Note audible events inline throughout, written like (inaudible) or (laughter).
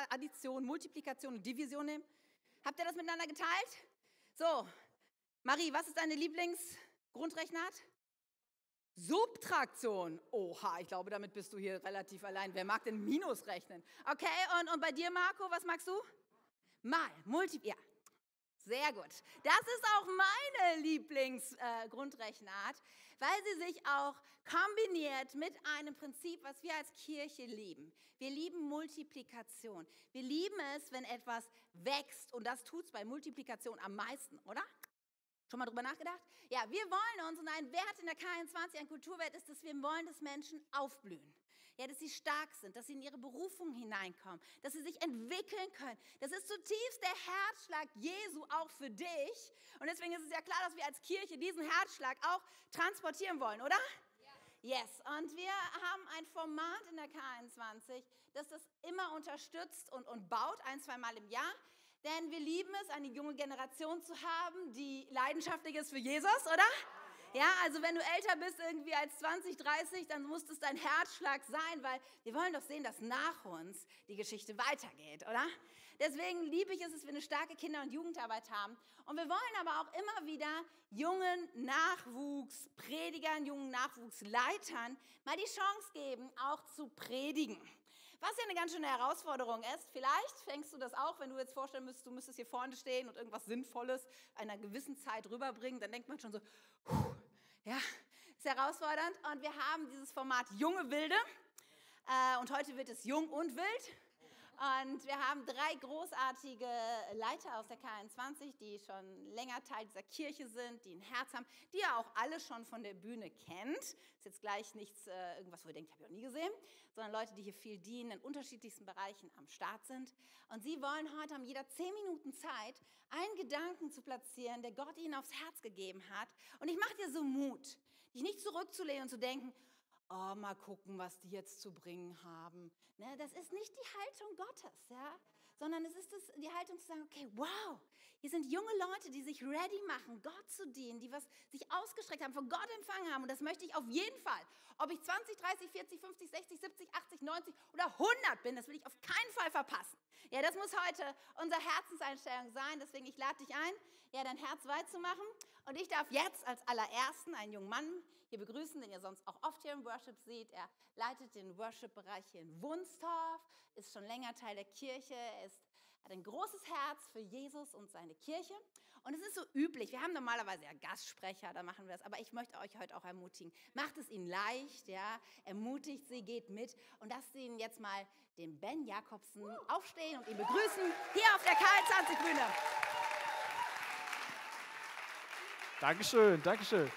Subtraktion, Addition, Multiplikation und Division nehmen? Habt ihr das miteinander geteilt? So, Marie, was ist deine Lieblingsgrundrechnart? Subtraktion. Oha, ich glaube, damit bist du hier relativ allein. Wer mag denn Minus rechnen? Okay, und, und bei dir, Marco, was magst du? Mal, Multi, ja, sehr gut. Das ist auch meine Lieblingsgrundrechenart, äh, weil sie sich auch kombiniert mit einem Prinzip, was wir als Kirche lieben. Wir lieben Multiplikation. Wir lieben es, wenn etwas wächst und das tut es bei Multiplikation am meisten, oder? Schon mal drüber nachgedacht? Ja, wir wollen uns und ein Wert in der K21, ein Kulturwert ist, dass wir wollen, dass Menschen aufblühen. Ja, dass sie stark sind, dass sie in ihre Berufung hineinkommen, dass sie sich entwickeln können. Das ist zutiefst der Herzschlag Jesu auch für dich. Und deswegen ist es ja klar, dass wir als Kirche diesen Herzschlag auch transportieren wollen, oder? Yes, und wir haben ein Format in der K21, das das immer unterstützt und, und baut, ein, zwei Mal im Jahr. Denn wir lieben es, eine junge Generation zu haben, die leidenschaftlich ist für Jesus, oder? Ja, also wenn du älter bist irgendwie als 20, 30, dann muss es dein Herzschlag sein, weil wir wollen doch sehen, dass nach uns die Geschichte weitergeht, oder? Deswegen liebe ich es, dass wir eine starke Kinder- und Jugendarbeit haben. Und wir wollen aber auch immer wieder jungen Nachwuchspredigern, jungen Nachwuchsleitern mal die Chance geben, auch zu predigen. Was ja eine ganz schöne Herausforderung ist. Vielleicht fängst du das auch, wenn du jetzt vorstellen müsstest, du müsstest hier vorne stehen und irgendwas Sinnvolles einer gewissen Zeit rüberbringen, dann denkt man schon so, ja, ist herausfordernd. Und wir haben dieses Format Junge Wilde. Äh, und heute wird es Jung und Wild. Und wir haben drei großartige Leiter aus der K21, die schon länger Teil dieser Kirche sind, die ein Herz haben, die ihr auch alle schon von der Bühne kennt. Ist jetzt gleich nichts, äh, irgendwas, wo ihr denkt, habe ich auch nie gesehen, sondern Leute, die hier viel dienen, in unterschiedlichsten Bereichen am Start sind. Und sie wollen heute, haben jeder zehn Minuten Zeit, einen Gedanken zu platzieren, der Gott ihnen aufs Herz gegeben hat. Und ich mache dir so Mut, dich nicht zurückzulehnen und zu denken, oh, mal gucken, was die jetzt zu bringen haben. Ne, das ist nicht die Haltung Gottes, ja? sondern es ist das, die Haltung zu sagen, okay, wow, hier sind junge Leute, die sich ready machen, Gott zu dienen, die was sich ausgestreckt haben, von Gott empfangen haben. Und das möchte ich auf jeden Fall. Ob ich 20, 30, 40, 50, 60, 70, 80, 90 oder 100 bin, das will ich auf keinen Fall verpassen. Ja, das muss heute unsere Herzenseinstellung sein. Deswegen, ich lade dich ein, ja, dein Herz weit zu machen. Und ich darf jetzt als allerersten einen jungen Mann hier begrüßen, den ihr sonst auch oft hier im Worship seht. Er leitet den Worship-Bereich hier in Wunstorf, ist schon länger Teil der Kirche, er ist, hat ein großes Herz für Jesus und seine Kirche. Und es ist so üblich, wir haben normalerweise ja Gastsprecher, da machen wir das, aber ich möchte euch heute auch ermutigen. Macht es ihnen leicht, ja, ermutigt sie, geht mit und lasst ihnen jetzt mal den Ben Jakobsen aufstehen und ihn begrüßen hier auf der K20-Bühne. Dankeschön, Dankeschön.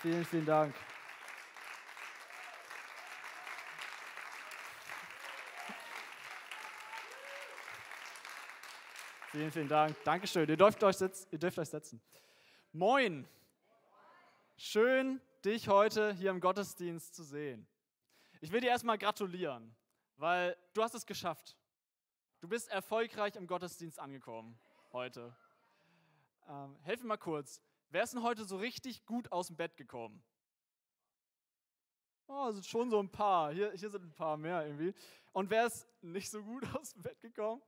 Vielen, vielen Dank. Vielen, vielen Dank. Dankeschön. Ihr dürft euch, sitzen, ihr dürft euch setzen. Moin. Schön, dich heute hier im Gottesdienst zu sehen. Ich will dir erstmal gratulieren, weil du hast es geschafft. Du bist erfolgreich im Gottesdienst angekommen heute. Ähm, helf mir mal kurz. Wer ist denn heute so richtig gut aus dem Bett gekommen? Oh, sind schon so ein paar. Hier, hier sind ein paar mehr irgendwie. Und wer ist nicht so gut (laughs) aus dem Bett gekommen?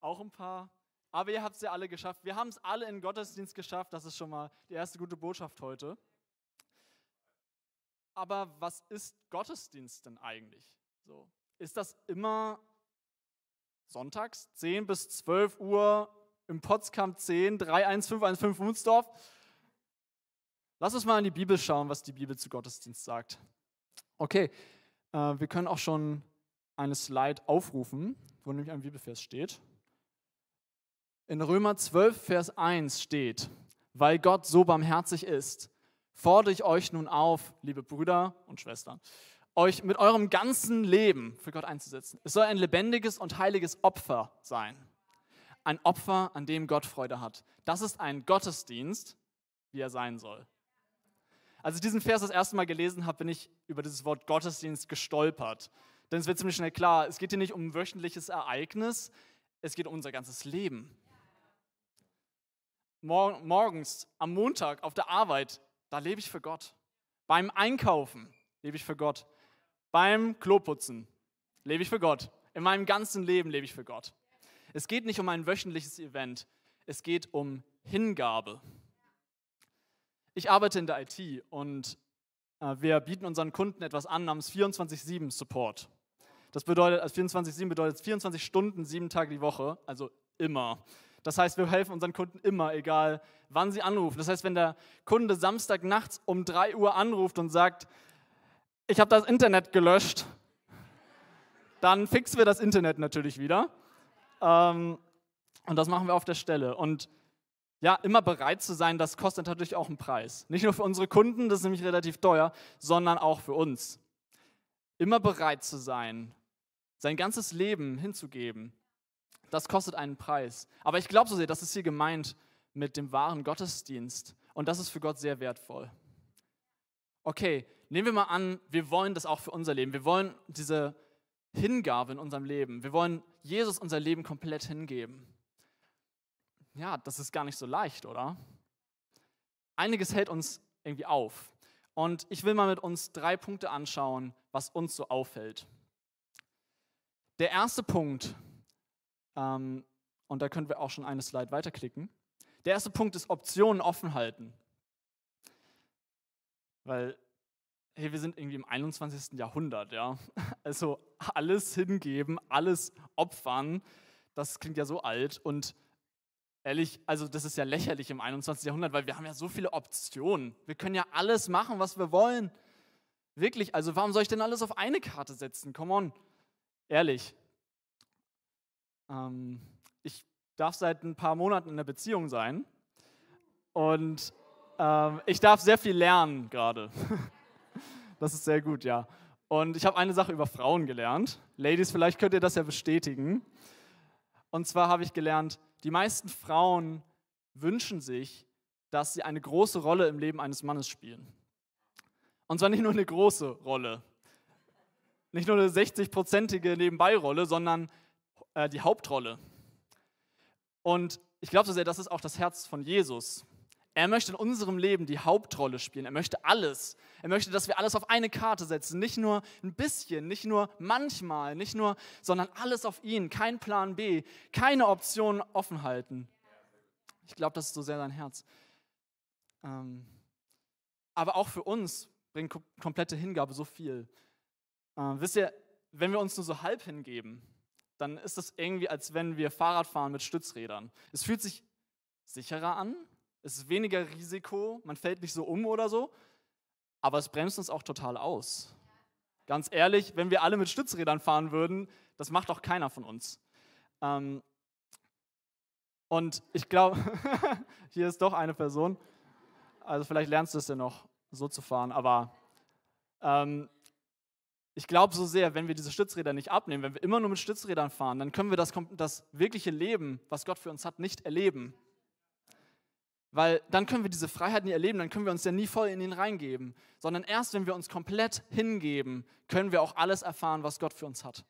Auch ein paar. Aber ihr habt es ja alle geschafft. Wir haben es alle in Gottesdienst geschafft. Das ist schon mal die erste gute Botschaft heute. Aber was ist Gottesdienst denn eigentlich? So, ist das immer sonntags 10 bis 12 Uhr im Potskamp 10, 31515 Munsdorf. Lass uns mal in die Bibel schauen, was die Bibel zu Gottesdienst sagt. Okay, äh, wir können auch schon eine Slide aufrufen, wo nämlich ein Bibelvers steht. In Römer 12, Vers 1 steht, weil Gott so barmherzig ist, fordere ich euch nun auf, liebe Brüder und Schwestern, euch mit eurem ganzen Leben für Gott einzusetzen. Es soll ein lebendiges und heiliges Opfer sein. Ein Opfer, an dem Gott Freude hat. Das ist ein Gottesdienst, wie er sein soll. Als ich diesen Vers das erste Mal gelesen habe, bin ich über dieses Wort Gottesdienst gestolpert. Denn es wird ziemlich schnell klar, es geht hier nicht um ein wöchentliches Ereignis, es geht um unser ganzes Leben. Morgens, am Montag auf der Arbeit, da lebe ich für Gott. Beim Einkaufen, lebe ich für Gott. Beim Kloputzen lebe ich für Gott. In meinem ganzen Leben lebe ich für Gott. Es geht nicht um ein wöchentliches Event, es geht um Hingabe. Ich arbeite in der IT und äh, wir bieten unseren Kunden etwas an namens 24-7 Support. Das bedeutet, also 24-7 bedeutet 24 Stunden, sieben Tage die Woche, also immer. Das heißt, wir helfen unseren Kunden immer, egal wann sie anrufen. Das heißt, wenn der Kunde Samstag nachts um 3 Uhr anruft und sagt, ich habe das Internet gelöscht, dann fixen wir das Internet natürlich wieder. Ähm, und das machen wir auf der Stelle. Und ja, immer bereit zu sein, das kostet natürlich auch einen Preis. Nicht nur für unsere Kunden, das ist nämlich relativ teuer, sondern auch für uns. Immer bereit zu sein, sein ganzes Leben hinzugeben, das kostet einen Preis. Aber ich glaube so sehr, das ist hier gemeint mit dem wahren Gottesdienst. Und das ist für Gott sehr wertvoll. Okay, nehmen wir mal an, wir wollen das auch für unser Leben. Wir wollen diese Hingabe in unserem Leben. Wir wollen Jesus unser Leben komplett hingeben. Ja, das ist gar nicht so leicht, oder? Einiges hält uns irgendwie auf. Und ich will mal mit uns drei Punkte anschauen, was uns so auffällt. Der erste Punkt, ähm, und da können wir auch schon eine Slide weiterklicken. Der erste Punkt ist Optionen offen halten. Weil hey, wir sind irgendwie im 21. Jahrhundert, ja. (laughs) Also alles hingeben, alles opfern, das klingt ja so alt und ehrlich, also das ist ja lächerlich im 21. Jahrhundert, weil wir haben ja so viele Optionen. Wir können ja alles machen, was wir wollen. Wirklich, also warum soll ich denn alles auf eine Karte setzen? Come on, ehrlich. Ähm, ich darf seit ein paar Monaten in einer Beziehung sein und ähm, ich darf sehr viel lernen gerade. (laughs) Das ist sehr gut, ja. Und ich habe eine Sache über Frauen gelernt. Ladies, vielleicht könnt ihr das ja bestätigen. Und zwar habe ich gelernt, die meisten Frauen wünschen sich, dass sie eine große Rolle im Leben eines Mannes spielen. Und zwar nicht nur eine große Rolle, nicht nur eine 60-prozentige Nebenbeirolle, sondern äh, die Hauptrolle. Und ich glaube so sehr, das ist auch das Herz von Jesus. Er möchte in unserem Leben die Hauptrolle spielen. Er möchte alles. Er möchte, dass wir alles auf eine Karte setzen. Nicht nur ein bisschen, nicht nur manchmal, nicht nur, sondern alles auf ihn. Kein Plan B, keine Option offen halten. Ich glaube, das ist so sehr sein Herz. Ähm, aber auch für uns bringt komplette Hingabe so viel. Äh, wisst ihr, wenn wir uns nur so halb hingeben, dann ist das irgendwie, als wenn wir Fahrrad fahren mit Stützrädern. Es fühlt sich sicherer an, es ist weniger Risiko, man fällt nicht so um oder so, aber es bremst uns auch total aus. Ganz ehrlich, wenn wir alle mit Stützrädern fahren würden, das macht doch keiner von uns. Ähm, und ich glaube, (laughs) hier ist doch eine Person, also vielleicht lernst du es ja noch, so zu fahren, aber ähm, ich glaube so sehr, wenn wir diese Stützräder nicht abnehmen, wenn wir immer nur mit Stützrädern fahren, dann können wir das, das wirkliche Leben, was Gott für uns hat, nicht erleben. Weil dann können wir diese Freiheit nie erleben, dann können wir uns ja nie voll in ihn reingeben, sondern erst wenn wir uns komplett hingeben, können wir auch alles erfahren, was Gott für uns hat.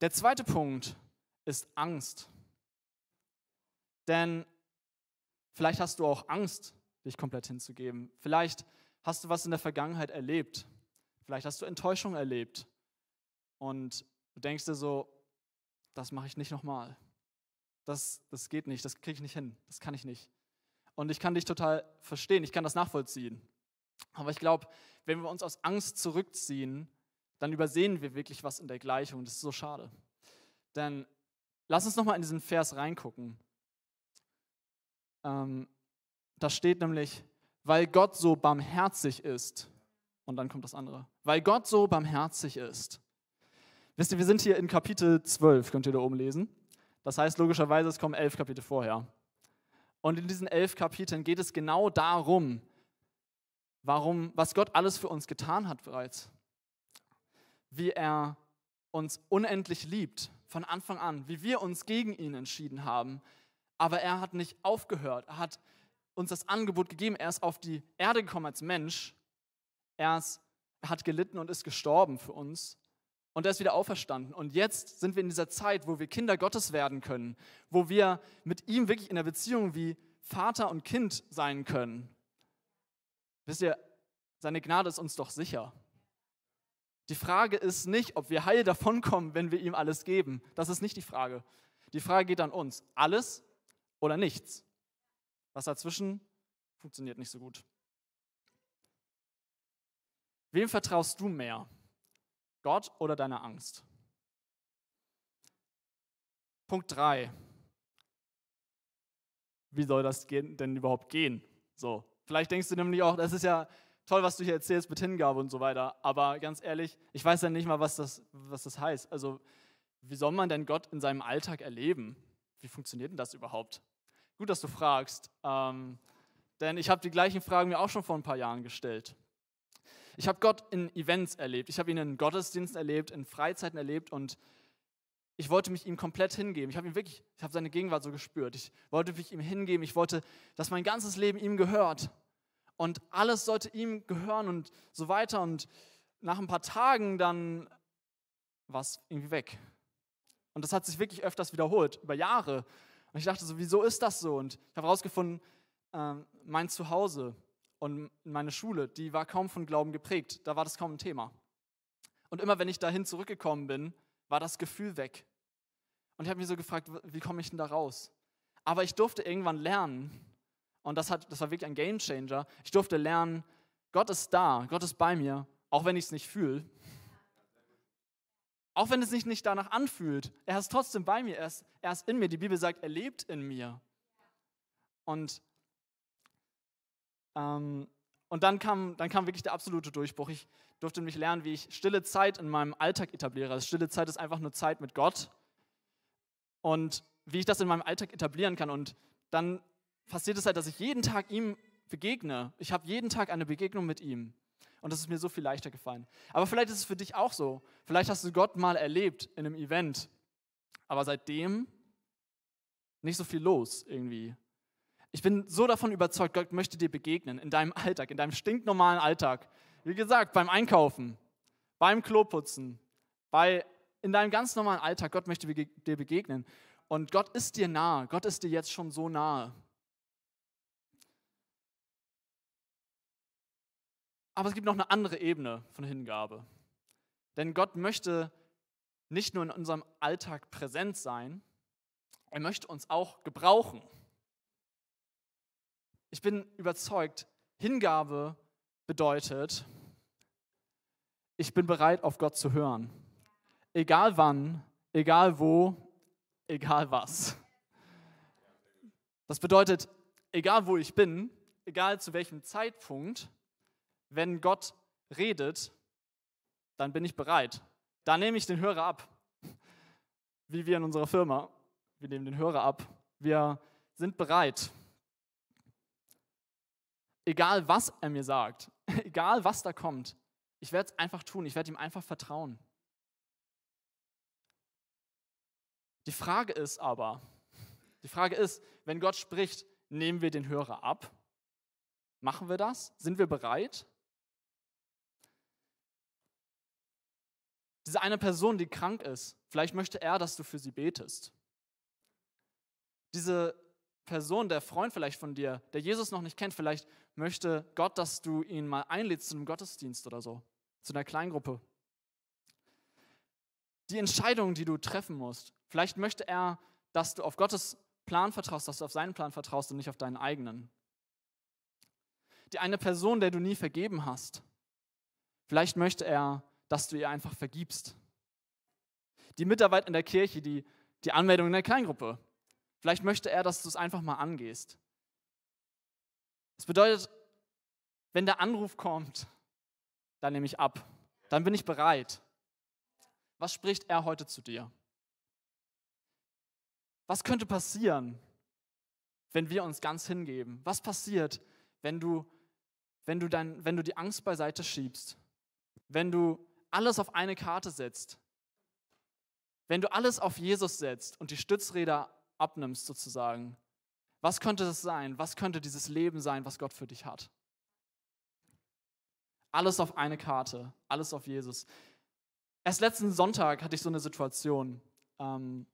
Der zweite Punkt ist Angst. Denn vielleicht hast du auch Angst, dich komplett hinzugeben. Vielleicht hast du was in der Vergangenheit erlebt. Vielleicht hast du Enttäuschung erlebt. Und du denkst dir so, das mache ich nicht nochmal das, das geht nicht, das kriege ich nicht hin, das kann ich nicht. Und ich kann dich total verstehen, ich kann das nachvollziehen. Aber ich glaube, wenn wir uns aus Angst zurückziehen, dann übersehen wir wirklich was in der Gleichung. Das ist so schade. Denn lass uns nochmal in diesen Vers reingucken. Ähm, da steht nämlich, weil Gott so barmherzig ist. Und dann kommt das andere. Weil Gott so barmherzig ist. Wisst ihr, wir sind hier in Kapitel 12, könnt ihr da oben lesen. Das heißt logischerweise, es kommen elf Kapitel vorher. Und in diesen elf Kapiteln geht es genau darum, warum, was Gott alles für uns getan hat bereits. Wie er uns unendlich liebt von Anfang an, wie wir uns gegen ihn entschieden haben. Aber er hat nicht aufgehört. Er hat uns das Angebot gegeben. Er ist auf die Erde gekommen als Mensch. Er, ist, hat gelitten und ist gestorben für uns. Und er ist wieder auferstanden. Und jetzt sind wir in dieser Zeit, wo wir Kinder Gottes werden können, wo wir mit ihm wirklich in der Beziehung wie Vater und Kind sein können. Wisst ihr, Seine Gnade ist uns doch sicher. Die Frage ist nicht, ob wir heil davonkommen, wenn wir ihm alles geben. Das ist nicht die Frage. Die Frage geht an uns. Alles oder nichts. Was dazwischen funktioniert nicht so gut. Wem vertraust du mehr? Gott oder deiner Angst? Punkt 3. Wie soll das denn überhaupt gehen? So, vielleicht denkst du nämlich auch, das ist ja toll, was du hier erzählst mit Hingabe und so weiter. Aber ganz ehrlich, ich weiß ja nicht mal, was das, was das heißt. Also, wie soll man denn Gott in seinem Alltag erleben? Wie funktioniert denn das überhaupt? Gut, dass du fragst. Ähm, denn ich habe die gleichen Fragen mir auch schon vor ein paar Jahren gestellt. Ich habe Gott in Events erlebt. Ich habe ihn in Gottesdiensten erlebt, in Freizeiten erlebt und ich wollte mich ihm komplett hingeben. Ich habe ihn wirklich, ich habe seine Gegenwart so gespürt. Ich wollte mich ihm hingeben. Ich wollte, dass mein ganzes Leben ihm gehört und alles sollte ihm gehören und so weiter. Und nach ein paar Tagen dann war es irgendwie weg. Und das hat sich wirklich öfters wiederholt, über Jahre. Und ich dachte so, wieso ist das so? Und ich habe herausgefunden, äh, mein Zuhause und meine Schule, die war kaum von Glauben geprägt. Da war das kaum ein Thema. Und immer wenn ich dahin zurückgekommen bin, war das Gefühl weg. Und ich habe mich so gefragt, wie komme ich denn da raus? Aber ich durfte irgendwann lernen, und das, hat, das war wirklich ein Game Changer. Ich durfte lernen, Gott ist da, Gott ist bei mir, auch wenn ich es nicht fühle. Auch wenn es sich nicht danach anfühlt. Er ist trotzdem bei mir, er ist, er ist in mir. Die Bibel sagt, er lebt in mir. Und, ähm, und dann, kam, dann kam wirklich der absolute Durchbruch. Ich durfte nämlich lernen, wie ich stille Zeit in meinem Alltag etabliere. Also stille Zeit ist einfach nur Zeit mit Gott. Und wie ich das in meinem Alltag etablieren kann. Und dann passiert es halt, dass ich jeden Tag ihm begegne. Ich habe jeden Tag eine Begegnung mit ihm. Und das ist mir so viel leichter gefallen. Aber vielleicht ist es für dich auch so. Vielleicht hast du Gott mal erlebt in einem Event. Aber seitdem nicht so viel los irgendwie. Ich bin so davon überzeugt, Gott möchte dir begegnen in deinem Alltag, in deinem stinknormalen Alltag. Wie gesagt, beim Einkaufen, beim Kloputzen, bei, in deinem ganz normalen Alltag. Gott möchte dir begegnen. Und Gott ist dir nahe. Gott ist dir jetzt schon so nahe. Aber es gibt noch eine andere Ebene von Hingabe. Denn Gott möchte nicht nur in unserem Alltag präsent sein, er möchte uns auch gebrauchen. Ich bin überzeugt, Hingabe bedeutet, ich bin bereit, auf Gott zu hören. Egal wann, egal wo, egal was. Das bedeutet, egal wo ich bin, egal zu welchem Zeitpunkt, wenn Gott redet, dann bin ich bereit. Da nehme ich den Hörer ab. Wie wir in unserer Firma. Wir nehmen den Hörer ab. Wir sind bereit. Egal was er mir sagt, (laughs) egal was da kommt, ich werde es einfach tun. Ich werde ihm einfach vertrauen. Die Frage ist aber, (laughs) die Frage ist, wenn Gott spricht, nehmen wir den Hörer ab? Machen wir das? Sind wir bereit? Diese eine Person, die krank ist, vielleicht möchte er, dass du für sie betest. Diese Person, der Freund vielleicht von dir, der Jesus noch nicht kennt, vielleicht möchte Gott, dass du ihn mal einlädst zu einem Gottesdienst oder so, zu einer Kleingruppe. Die Entscheidung, die du treffen musst, vielleicht möchte er, dass du auf Gottes Plan vertraust, dass du auf seinen Plan vertraust und nicht auf deinen eigenen. Die eine Person, der du nie vergeben hast, vielleicht möchte er, dass du ihr einfach vergibst. Die Mitarbeit in der Kirche, die, die Anmeldung in der Kleingruppe. Vielleicht möchte er, dass du es einfach mal angehst. Das bedeutet, wenn der Anruf kommt, dann nehme ich ab. Dann bin ich bereit. Was spricht er heute zu dir? Was könnte passieren, wenn wir uns ganz hingeben? Was passiert, wenn du, wenn du, dein, wenn du die Angst beiseite schiebst? Wenn du alles auf eine Karte setzt, wenn du alles auf Jesus setzt und die Stützräder abnimmst sozusagen, was könnte das sein? Was könnte dieses Leben sein, was Gott für dich hat? Alles auf eine Karte, alles auf Jesus. Erst letzten Sonntag hatte ich so eine Situation. Ähm,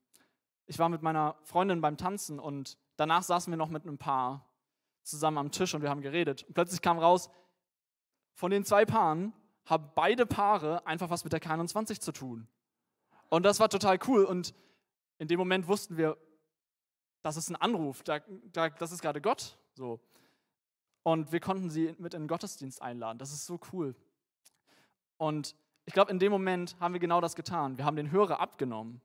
ich war mit meiner Freundin beim Tanzen und danach saßen wir noch mit einem Paar zusammen am Tisch und wir haben geredet. Und plötzlich kam raus, von den zwei Paaren haben beide Paare einfach was mit der K21 zu tun. Und das war total cool. Und in dem Moment wussten wir, das ist ein Anruf, da, da, das ist gerade Gott. So. Und wir konnten sie mit in den Gottesdienst einladen. Das ist so cool. Und ich glaube, in dem Moment haben wir genau das getan. Wir haben den Hörer abgenommen.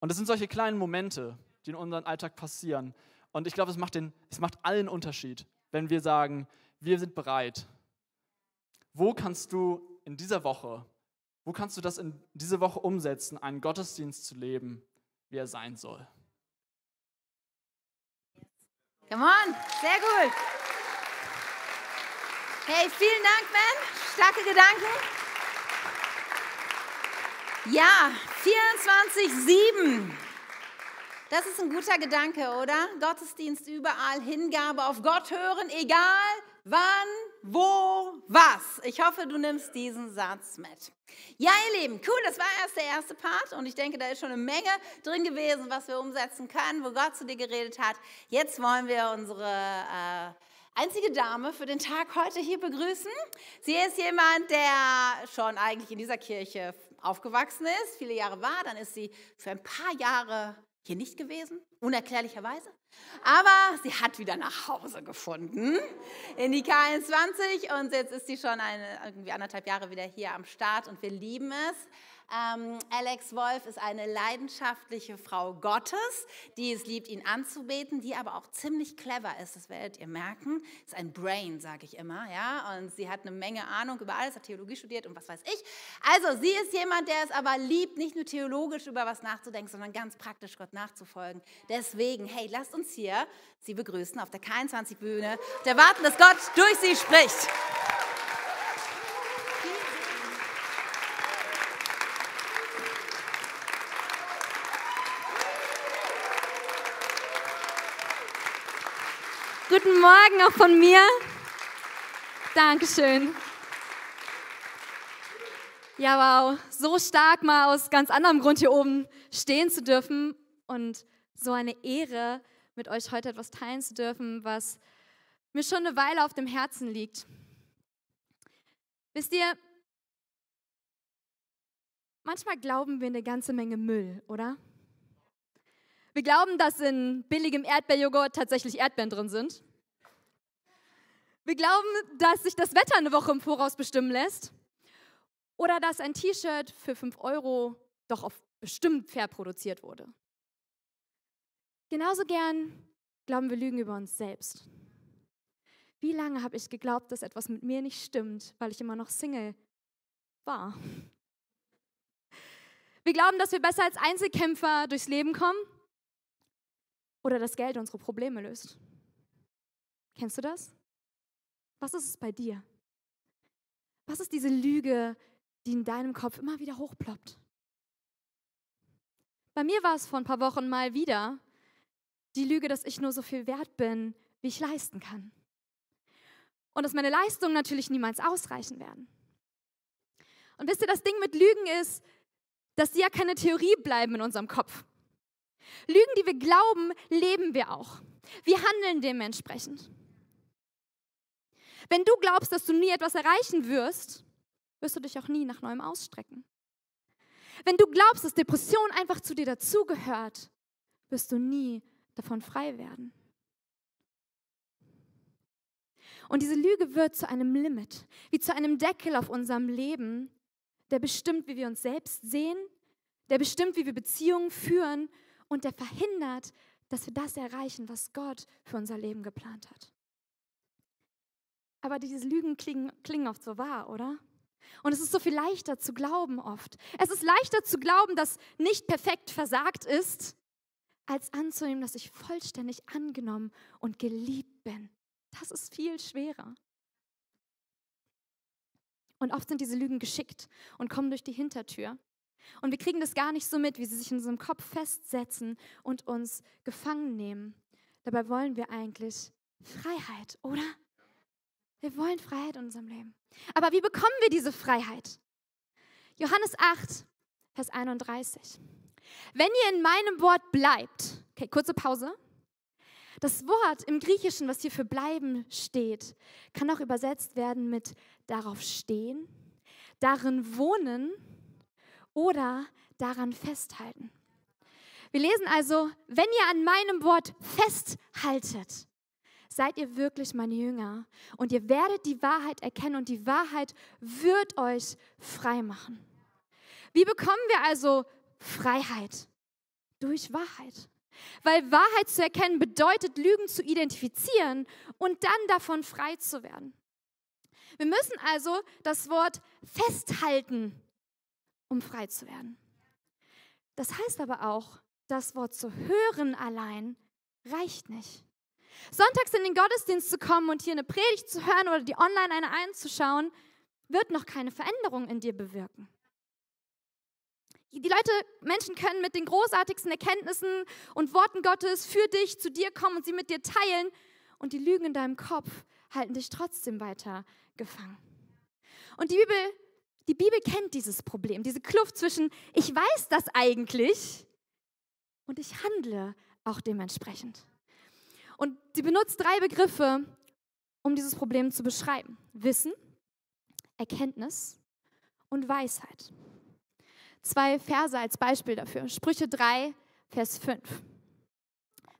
Und das sind solche kleinen Momente, die in unserem Alltag passieren. Und ich glaube, es macht, macht allen Unterschied, wenn wir sagen, wir sind bereit. Wo kannst du in dieser Woche, wo kannst du das in diese Woche umsetzen, einen Gottesdienst zu leben, wie er sein soll? Come on, sehr gut. Hey, vielen Dank, Ben. Starke Gedanken. Ja, 24-7. Das ist ein guter Gedanke, oder? Gottesdienst überall, Hingabe auf Gott hören, egal wann, wo, was. Ich hoffe, du nimmst diesen Satz mit. Ja, ihr Lieben, cool, das war erst der erste Part und ich denke, da ist schon eine Menge drin gewesen, was wir umsetzen können, wo Gott zu dir geredet hat. Jetzt wollen wir unsere äh, einzige Dame für den Tag heute hier begrüßen. Sie ist jemand, der schon eigentlich in dieser Kirche aufgewachsen ist, viele Jahre war, dann ist sie für ein paar Jahre hier nicht gewesen, unerklärlicherweise. Aber sie hat wieder nach Hause gefunden in die K21 und jetzt ist sie schon eine, irgendwie anderthalb Jahre wieder hier am Start und wir lieben es. Ähm, Alex Wolf ist eine leidenschaftliche Frau Gottes, die es liebt, ihn anzubeten, die aber auch ziemlich clever ist, das werdet ihr merken. Ist ein Brain, sage ich immer, ja. Und sie hat eine Menge Ahnung über alles, hat Theologie studiert und was weiß ich. Also sie ist jemand, der es aber liebt, nicht nur theologisch über was nachzudenken, sondern ganz praktisch Gott nachzufolgen. Deswegen, hey, lasst uns hier sie begrüßen auf der K21-Bühne und erwarten, dass Gott durch sie spricht. Guten Morgen auch von mir. Dankeschön. Ja, wow, so stark mal aus ganz anderem Grund hier oben stehen zu dürfen und so eine Ehre, mit euch heute etwas teilen zu dürfen, was mir schon eine Weile auf dem Herzen liegt. Wisst ihr, manchmal glauben wir eine ganze Menge Müll, oder? Wir glauben, dass in billigem Erdbeerjoghurt tatsächlich Erdbeeren drin sind. Wir glauben, dass sich das Wetter eine Woche im Voraus bestimmen lässt. Oder dass ein T-Shirt für 5 Euro doch auf bestimmt fair produziert wurde. Genauso gern glauben wir Lügen über uns selbst. Wie lange habe ich geglaubt, dass etwas mit mir nicht stimmt, weil ich immer noch Single war? Wir glauben, dass wir besser als Einzelkämpfer durchs Leben kommen oder das Geld unsere Probleme löst. Kennst du das? Was ist es bei dir? Was ist diese Lüge, die in deinem Kopf immer wieder hochploppt? Bei mir war es vor ein paar Wochen mal wieder die Lüge, dass ich nur so viel wert bin, wie ich leisten kann. Und dass meine Leistungen natürlich niemals ausreichen werden. Und wisst ihr, das Ding mit Lügen ist, dass die ja keine Theorie bleiben in unserem Kopf. Lügen, die wir glauben, leben wir auch. Wir handeln dementsprechend. Wenn du glaubst, dass du nie etwas erreichen wirst, wirst du dich auch nie nach neuem ausstrecken. Wenn du glaubst, dass Depression einfach zu dir dazugehört, wirst du nie davon frei werden. Und diese Lüge wird zu einem Limit, wie zu einem Deckel auf unserem Leben, der bestimmt, wie wir uns selbst sehen, der bestimmt, wie wir Beziehungen führen und der verhindert, dass wir das erreichen, was Gott für unser Leben geplant hat. Aber diese Lügen klingen, klingen oft so wahr, oder? Und es ist so viel leichter zu glauben oft. Es ist leichter zu glauben, dass nicht perfekt versagt ist, als anzunehmen, dass ich vollständig angenommen und geliebt bin. Das ist viel schwerer. Und oft sind diese Lügen geschickt und kommen durch die Hintertür. Und wir kriegen das gar nicht so mit, wie sie sich in unserem Kopf festsetzen und uns gefangen nehmen. Dabei wollen wir eigentlich Freiheit, oder? Wir wollen Freiheit in unserem Leben. Aber wie bekommen wir diese Freiheit? Johannes 8, Vers 31. Wenn ihr in meinem Wort bleibt, okay, kurze Pause, Das Wort im Griechischen, was hier für bleiben steht, kann auch übersetzt werden mit darauf stehen, darin wohnen oder daran festhalten. Wir lesen also, wenn ihr an meinem Wort festhaltet, seid ihr wirklich meine Jünger und ihr werdet die Wahrheit erkennen und die Wahrheit wird euch frei machen. Wie bekommen wir also Freiheit? Durch Wahrheit. Weil Wahrheit zu erkennen bedeutet, Lügen zu identifizieren und dann davon frei zu werden. Wir müssen also das Wort festhalten, um frei zu werden. Das heißt aber auch, das Wort zu hören allein reicht nicht. Sonntags in den Gottesdienst zu kommen und hier eine Predigt zu hören oder die online eine einzuschauen, wird noch keine Veränderung in dir bewirken. Die Leute, Menschen können mit den großartigsten Erkenntnissen und Worten Gottes für dich zu dir kommen und sie mit dir teilen und die Lügen in deinem Kopf halten dich trotzdem weiter gefangen. Und die Bibel, die Bibel kennt dieses Problem, diese Kluft zwischen ich weiß das eigentlich und ich handle auch dementsprechend. Und sie benutzt drei Begriffe, um dieses Problem zu beschreiben. Wissen, Erkenntnis und Weisheit. Zwei Verse als Beispiel dafür. Sprüche 3, Vers 5.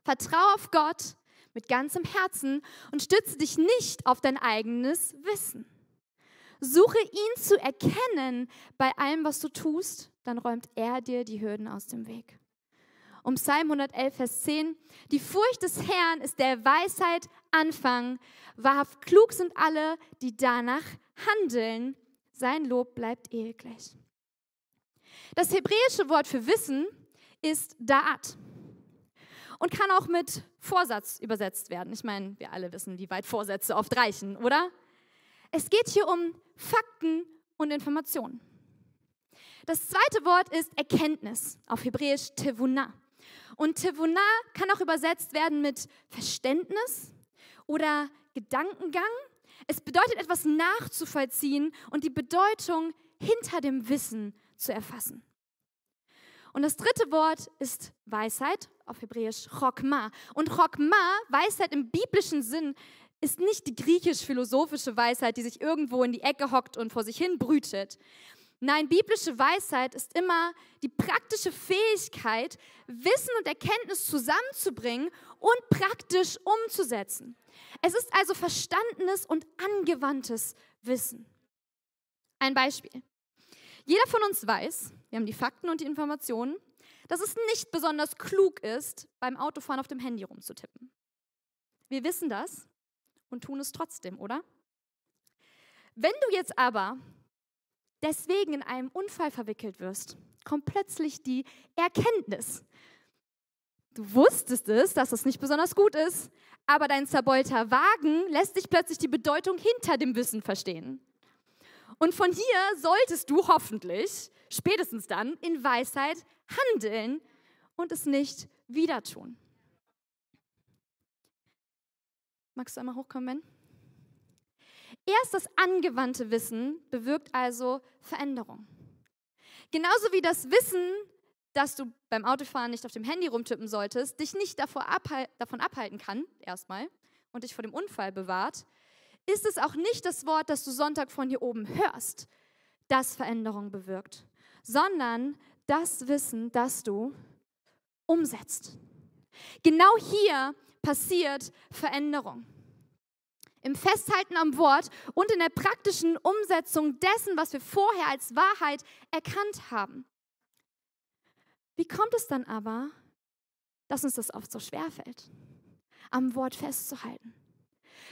Vertraue auf Gott mit ganzem Herzen und stütze dich nicht auf dein eigenes Wissen. Suche ihn zu erkennen bei allem, was du tust, dann räumt er dir die Hürden aus dem Weg um Psalm 111, Vers 10. Die Furcht des Herrn ist der Weisheit Anfang. Wahrhaft klug sind alle, die danach handeln. Sein Lob bleibt ewiglich. Das hebräische Wort für Wissen ist Da'at und kann auch mit Vorsatz übersetzt werden. Ich meine, wir alle wissen, wie weit Vorsätze oft reichen, oder? Es geht hier um Fakten und Informationen. Das zweite Wort ist Erkenntnis, auf Hebräisch Tevunah. Und Tivuna kann auch übersetzt werden mit Verständnis oder Gedankengang. Es bedeutet etwas nachzuvollziehen und die Bedeutung hinter dem Wissen zu erfassen. Und das dritte Wort ist Weisheit, auf Hebräisch Chokma. Und Chokma, Weisheit im biblischen Sinn, ist nicht die griechisch-philosophische Weisheit, die sich irgendwo in die Ecke hockt und vor sich hin brütet, Nein, biblische Weisheit ist immer die praktische Fähigkeit, Wissen und Erkenntnis zusammenzubringen und praktisch umzusetzen. Es ist also verstandenes und angewandtes Wissen. Ein Beispiel. Jeder von uns weiß, wir haben die Fakten und die Informationen, dass es nicht besonders klug ist, beim Autofahren auf dem Handy rumzutippen. Wir wissen das und tun es trotzdem, oder? Wenn du jetzt aber deswegen in einem Unfall verwickelt wirst, kommt plötzlich die Erkenntnis. Du wusstest es, dass es nicht besonders gut ist, aber dein zerbeulter Wagen lässt dich plötzlich die Bedeutung hinter dem Wissen verstehen. Und von hier solltest du hoffentlich, spätestens dann, in Weisheit handeln und es nicht wieder tun. Magst du einmal hochkommen, Ben? Erst das angewandte Wissen bewirkt also Veränderung. Genauso wie das Wissen, dass du beim Autofahren nicht auf dem Handy rumtippen solltest, dich nicht abhal davon abhalten kann, erstmal, und dich vor dem Unfall bewahrt, ist es auch nicht das Wort, das du Sonntag von hier oben hörst, das Veränderung bewirkt, sondern das Wissen, das du umsetzt. Genau hier passiert Veränderung im Festhalten am Wort und in der praktischen Umsetzung dessen, was wir vorher als Wahrheit erkannt haben. Wie kommt es dann aber, dass uns das oft so schwer fällt, am Wort festzuhalten?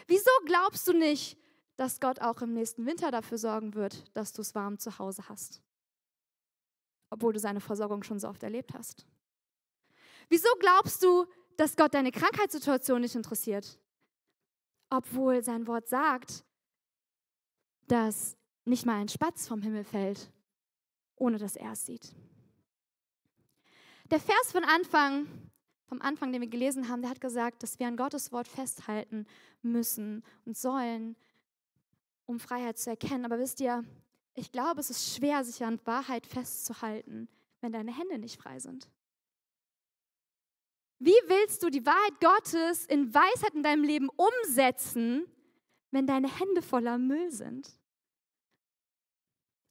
Wieso glaubst du nicht, dass Gott auch im nächsten Winter dafür sorgen wird, dass du es warm zu Hause hast? Obwohl du seine Versorgung schon so oft erlebt hast. Wieso glaubst du, dass Gott deine Krankheitssituation nicht interessiert? Obwohl sein Wort sagt, dass nicht mal ein Spatz vom Himmel fällt, ohne dass er es sieht. Der Vers von Anfang, vom Anfang, den wir gelesen haben, der hat gesagt, dass wir an Gottes Wort festhalten müssen und sollen, um Freiheit zu erkennen. Aber wisst ihr, ich glaube, es ist schwer, sich an Wahrheit festzuhalten, wenn deine Hände nicht frei sind. Wie willst du die Wahrheit Gottes in Weisheit in deinem Leben umsetzen, wenn deine Hände voller Müll sind?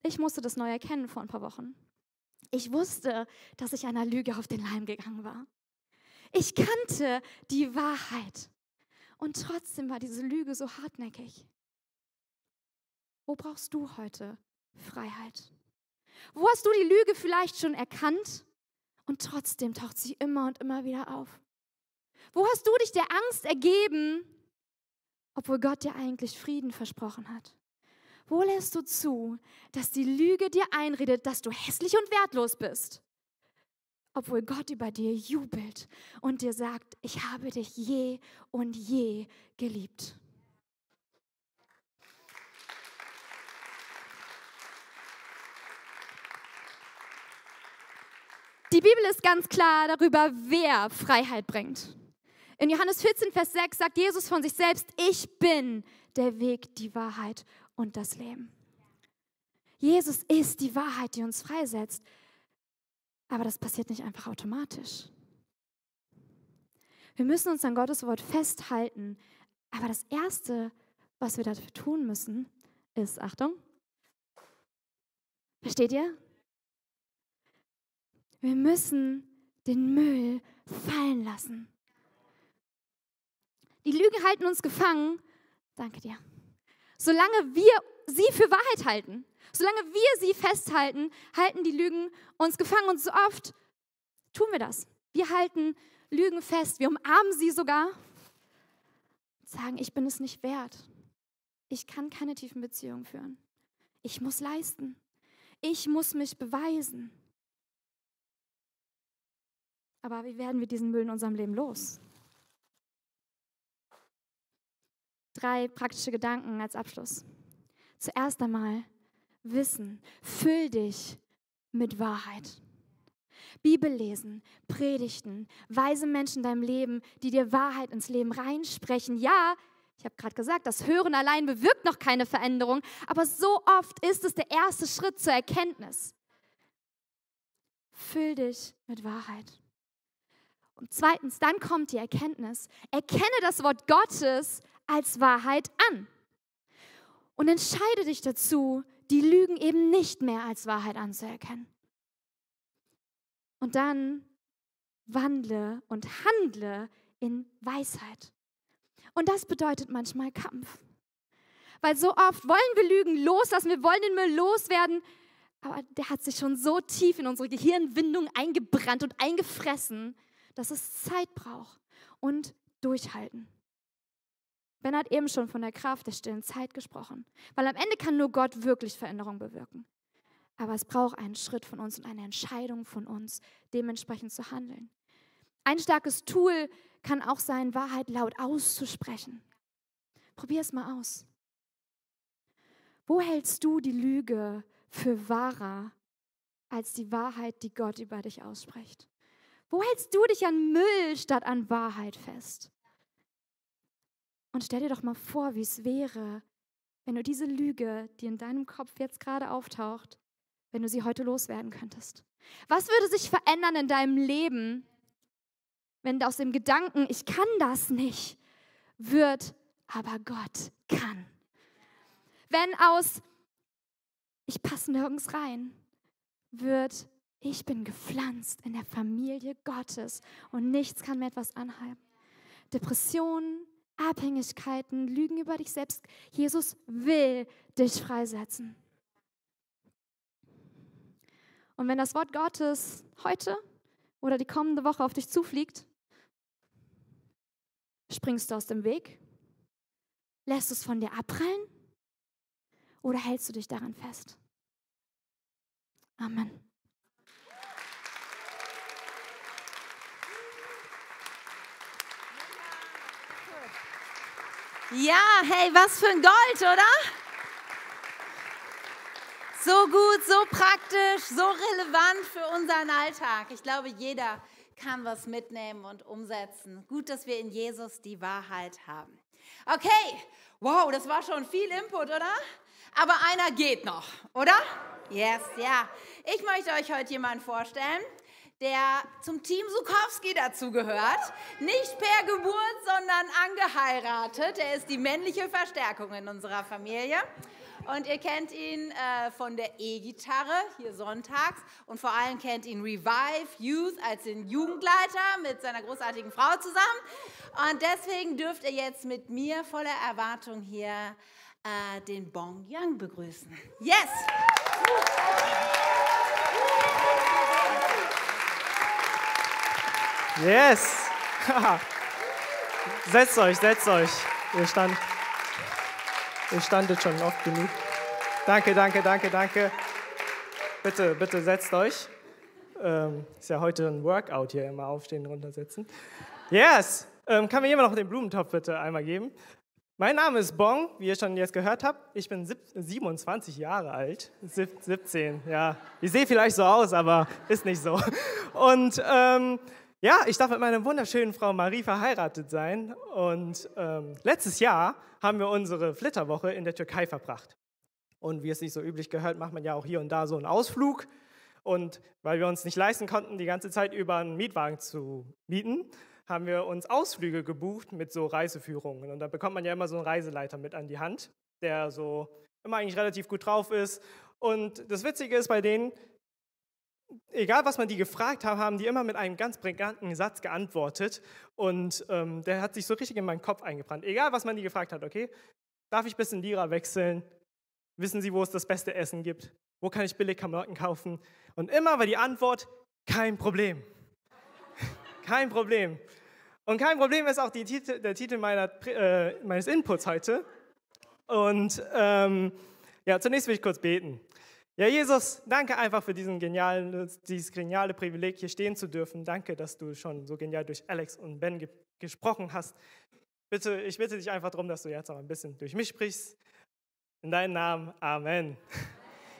Ich musste das neu erkennen vor ein paar Wochen. Ich wusste, dass ich einer Lüge auf den Leim gegangen war. Ich kannte die Wahrheit. Und trotzdem war diese Lüge so hartnäckig. Wo brauchst du heute Freiheit? Wo hast du die Lüge vielleicht schon erkannt und trotzdem taucht sie immer und immer wieder auf? Wo hast du dich der Angst ergeben, obwohl Gott dir eigentlich Frieden versprochen hat? Wo lässt du zu, dass die Lüge dir einredet, dass du hässlich und wertlos bist? Obwohl Gott über dir jubelt und dir sagt, ich habe dich je und je geliebt. Die Bibel ist ganz klar darüber, wer Freiheit bringt. In Johannes 14, Vers 6 sagt Jesus von sich selbst, ich bin der Weg, die Wahrheit und das Leben. Jesus ist die Wahrheit, die uns freisetzt. Aber das passiert nicht einfach automatisch. Wir müssen uns an Gottes Wort festhalten. Aber das Erste, was wir dafür tun müssen, ist, Achtung, versteht ihr? Wir müssen den Müll fallen lassen. Die Lügen halten uns gefangen. Danke dir solange wir sie für Wahrheit halten, solange wir sie festhalten, halten die Lügen uns gefangen. Und so oft tun wir das. Wir halten Lügen fest, wir umarmen sie sogar und sagen, ich bin es nicht wert. Ich kann keine tiefen Beziehungen führen. Ich muss leisten. Ich muss mich beweisen. Aber wie werden wir diesen Müll in unserem Leben los? drei praktische Gedanken als Abschluss. Zuerst einmal Wissen. Füll dich mit Wahrheit. Bibel lesen, Predigten, weise Menschen in deinem Leben, die dir Wahrheit ins Leben reinsprechen. Ja, ich habe gerade gesagt, das Hören allein bewirkt noch keine Veränderung, aber so oft ist es der erste Schritt zur Erkenntnis. Füll dich mit Wahrheit. Und zweitens, dann kommt die Erkenntnis. Erkenne das Wort Gottes als Wahrheit an. Und entscheide dich dazu, die Lügen eben nicht mehr als Wahrheit anzuerkennen. Und dann wandle und handle in Weisheit. Und das bedeutet manchmal Kampf. Weil so oft wollen wir Lügen loslassen, wir wollen den Müll loswerden, aber der hat sich schon so tief in unsere Gehirnwindung eingebrannt und eingefressen, dass es Zeit braucht und durchhalten. Ben hat eben schon von der Kraft der stillen Zeit gesprochen, weil am Ende kann nur Gott wirklich Veränderung bewirken. Aber es braucht einen Schritt von uns und eine Entscheidung von uns, dementsprechend zu handeln. Ein starkes Tool kann auch sein, Wahrheit laut auszusprechen. Probier es mal aus. Wo hältst du die Lüge für wahrer als die Wahrheit, die Gott über dich ausspricht? Wo hältst du dich an Müll statt an Wahrheit fest? Und stell dir doch mal vor, wie es wäre, wenn du diese Lüge, die in deinem Kopf jetzt gerade auftaucht, wenn du sie heute loswerden könntest. Was würde sich verändern in deinem Leben, wenn aus dem Gedanken, ich kann das nicht, wird, aber Gott kann. Wenn aus, ich passe nirgends rein, wird, ich bin gepflanzt in der Familie Gottes und nichts kann mir etwas anhalten. Depressionen, Abhängigkeiten, Lügen über dich selbst. Jesus will dich freisetzen. Und wenn das Wort Gottes heute oder die kommende Woche auf dich zufliegt, springst du aus dem Weg? Lässt du es von dir abprallen? Oder hältst du dich daran fest? Amen. Ja, hey, was für ein Gold, oder? So gut, so praktisch, so relevant für unseren Alltag. Ich glaube, jeder kann was mitnehmen und umsetzen. Gut, dass wir in Jesus die Wahrheit haben. Okay, wow, das war schon viel Input, oder? Aber einer geht noch, oder? Yes, ja. Ich möchte euch heute jemanden vorstellen, der zum Team Sukowski dazugehört. Nicht per Geburt, sondern angeheiratet. Er ist die männliche Verstärkung in unserer Familie. Und ihr kennt ihn äh, von der E-Gitarre, hier sonntags. Und vor allem kennt ihn Revive Youth als den Jugendleiter mit seiner großartigen Frau zusammen. Und deswegen dürft ihr jetzt mit mir voller Erwartung hier äh, den Bong Young begrüßen. Yes! Yes! (laughs) setzt euch, setzt euch. Ihr, stand, ihr standet schon oft genug. Danke, danke, danke, danke. Bitte, bitte setzt euch. Ähm, ist ja heute ein Workout hier, immer aufstehen, runtersetzen. Yes! Ähm, kann mir jemand noch den Blumentopf bitte einmal geben? Mein Name ist Bong, wie ihr schon jetzt gehört habt. Ich bin 27 Jahre alt. 17, ja. Ich sehe vielleicht so aus, aber ist nicht so. Und ähm, ja, ich darf mit meiner wunderschönen Frau Marie verheiratet sein. Und ähm, letztes Jahr haben wir unsere Flitterwoche in der Türkei verbracht. Und wie es nicht so üblich gehört, macht man ja auch hier und da so einen Ausflug. Und weil wir uns nicht leisten konnten, die ganze Zeit über einen Mietwagen zu mieten, haben wir uns Ausflüge gebucht mit so Reiseführungen. Und da bekommt man ja immer so einen Reiseleiter mit an die Hand, der so immer eigentlich relativ gut drauf ist. Und das Witzige ist bei denen, egal was man die gefragt hat, haben die immer mit einem ganz prägnanten Satz geantwortet. Und ähm, der hat sich so richtig in meinen Kopf eingebrannt. Egal was man die gefragt hat, okay, darf ich bis in Lira wechseln? Wissen Sie, wo es das beste Essen gibt? Wo kann ich billig Klamotten kaufen? Und immer war die Antwort, kein Problem. (laughs) kein Problem. Und kein Problem ist auch Titel, der Titel meiner, äh, meines Inputs heute. Und ähm, ja, zunächst will ich kurz beten. Ja, Jesus, danke einfach für diesen genialen, dieses geniale Privileg, hier stehen zu dürfen. Danke, dass du schon so genial durch Alex und Ben ge gesprochen hast. Bitte, ich bitte dich einfach darum, dass du jetzt auch ein bisschen durch mich sprichst. In deinem Namen, Amen. (laughs)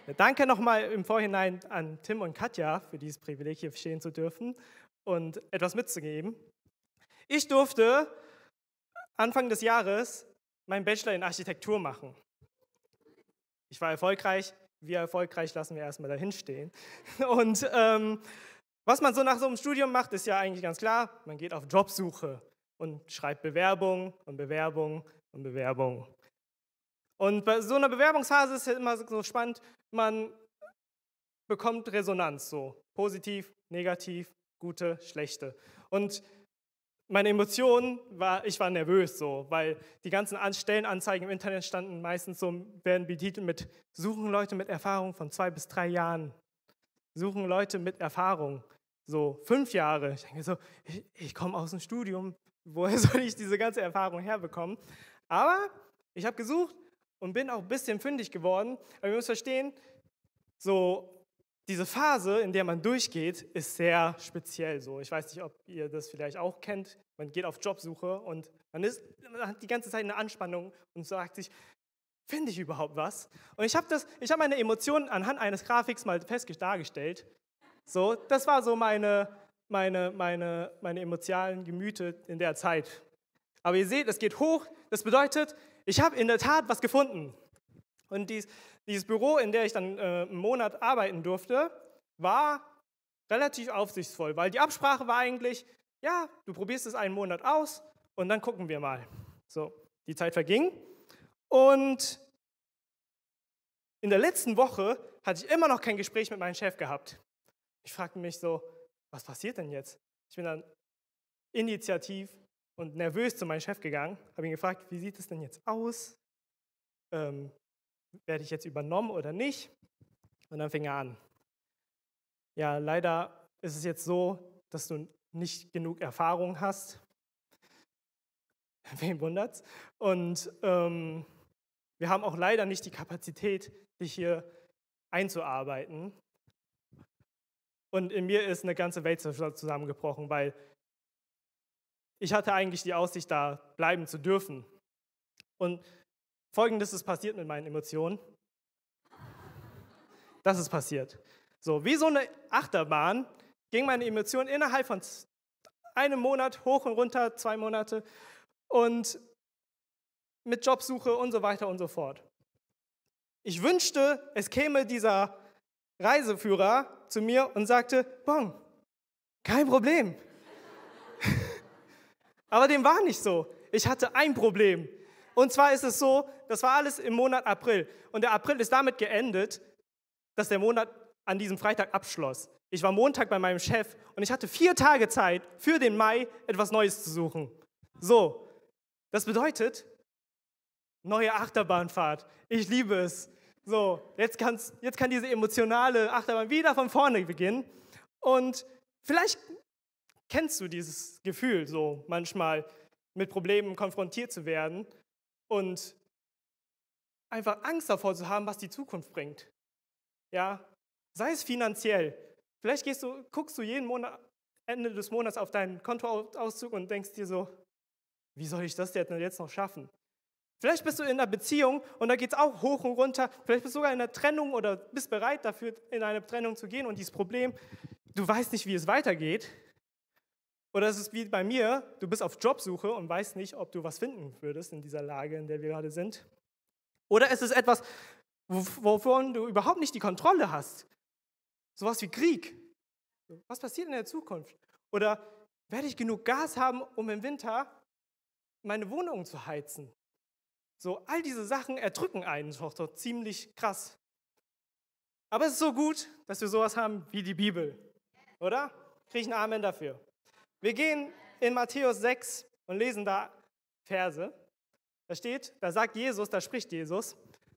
Ja, danke nochmal im Vorhinein an Tim und Katja für dieses Privileg, hier stehen zu dürfen und etwas mitzugeben. Ich durfte Anfang des Jahres meinen Bachelor in Architektur machen. Ich war erfolgreich. Wie erfolgreich lassen wir erstmal dahin stehen. (laughs) Und ähm, was man so nach so einem Studium macht, ist ja eigentlich ganz klar. Man geht auf Jobsuche und schreibt Bewerbung und Bewerbung und Bewerbung. Und bei so einer Bewerbungsphase ist es immer so spannend, man bekommt Resonanz, so positiv, negativ, gute, schlechte. Und meine Emotionen war, ich war nervös so, weil die ganzen Stellenanzeigen im Internet standen meistens so, werden betitelt mit suchen Leute mit Erfahrung von zwei bis drei Jahren. Suchen Leute mit Erfahrung. So fünf Jahre. Ich denke so, ich, ich komme aus dem Studium, woher (laughs) soll ich diese ganze Erfahrung herbekommen? Aber ich habe gesucht und bin auch ein bisschen fündig geworden. Aber ihr müsst verstehen, so diese Phase, in der man durchgeht, ist sehr speziell so. Ich weiß nicht, ob ihr das vielleicht auch kennt. Man geht auf Jobsuche und man, ist, man hat die ganze Zeit eine Anspannung und sagt sich, finde ich überhaupt was? Und ich habe hab meine Emotionen anhand eines Grafiks mal fest dargestellt. So, das war so meine, meine, meine, meine emotionalen Gemüte in der Zeit. Aber ihr seht, es geht hoch. Das bedeutet, ich habe in der Tat was gefunden. Und dies, dieses Büro, in der ich dann äh, einen Monat arbeiten durfte, war relativ aufsichtsvoll, weil die Absprache war eigentlich, ja, du probierst es einen Monat aus und dann gucken wir mal. So, die Zeit verging und in der letzten Woche hatte ich immer noch kein Gespräch mit meinem Chef gehabt. Ich fragte mich so, was passiert denn jetzt? Ich bin dann initiativ und nervös zu meinem Chef gegangen, habe ihn gefragt, wie sieht es denn jetzt aus? Ähm, werde ich jetzt übernommen oder nicht? Und dann fing er an. Ja, leider ist es jetzt so, dass du nicht genug Erfahrung hast. (laughs) Wen wundert's? Und ähm, wir haben auch leider nicht die Kapazität, dich hier einzuarbeiten. Und in mir ist eine ganze Welt zusammengebrochen, weil ich hatte eigentlich die Aussicht, da bleiben zu dürfen. Und Folgendes ist passiert mit meinen Emotionen. Das ist passiert. So, wie so eine Achterbahn ging meine Emotion innerhalb von einem Monat hoch und runter, zwei Monate und mit Jobsuche und so weiter und so fort. Ich wünschte, es käme dieser Reiseführer zu mir und sagte, Bon, Kein Problem. (laughs) Aber dem war nicht so. Ich hatte ein Problem. Und zwar ist es so, das war alles im Monat April. Und der April ist damit geendet, dass der Monat an diesem Freitag abschloss. Ich war Montag bei meinem Chef und ich hatte vier Tage Zeit, für den Mai etwas Neues zu suchen. So, das bedeutet, neue Achterbahnfahrt. Ich liebe es. So, jetzt, kann's, jetzt kann diese emotionale Achterbahn wieder von vorne beginnen. Und vielleicht kennst du dieses Gefühl, so manchmal mit Problemen konfrontiert zu werden und einfach Angst davor zu haben, was die Zukunft bringt. Ja, sei es finanziell. Vielleicht gehst du, guckst du jeden Monat, Ende des Monats auf deinen Kontoauszug und denkst dir so, wie soll ich das denn jetzt noch schaffen? Vielleicht bist du in einer Beziehung und da geht es auch hoch und runter. Vielleicht bist du sogar in einer Trennung oder bist bereit dafür, in eine Trennung zu gehen und dieses Problem, du weißt nicht, wie es weitergeht. Oder es ist wie bei mir, du bist auf Jobsuche und weißt nicht, ob du was finden würdest in dieser Lage, in der wir gerade sind. Oder es ist etwas, wovon du überhaupt nicht die Kontrolle hast. Sowas wie Krieg. Was passiert in der Zukunft? Oder werde ich genug Gas haben, um im Winter meine Wohnung zu heizen? So, all diese Sachen erdrücken einen doch ziemlich krass. Aber es ist so gut, dass wir sowas haben wie die Bibel. Oder? Kriege ich einen Amen dafür. Wir gehen in Matthäus 6 und lesen da Verse. Da steht, da sagt Jesus, da spricht Jesus,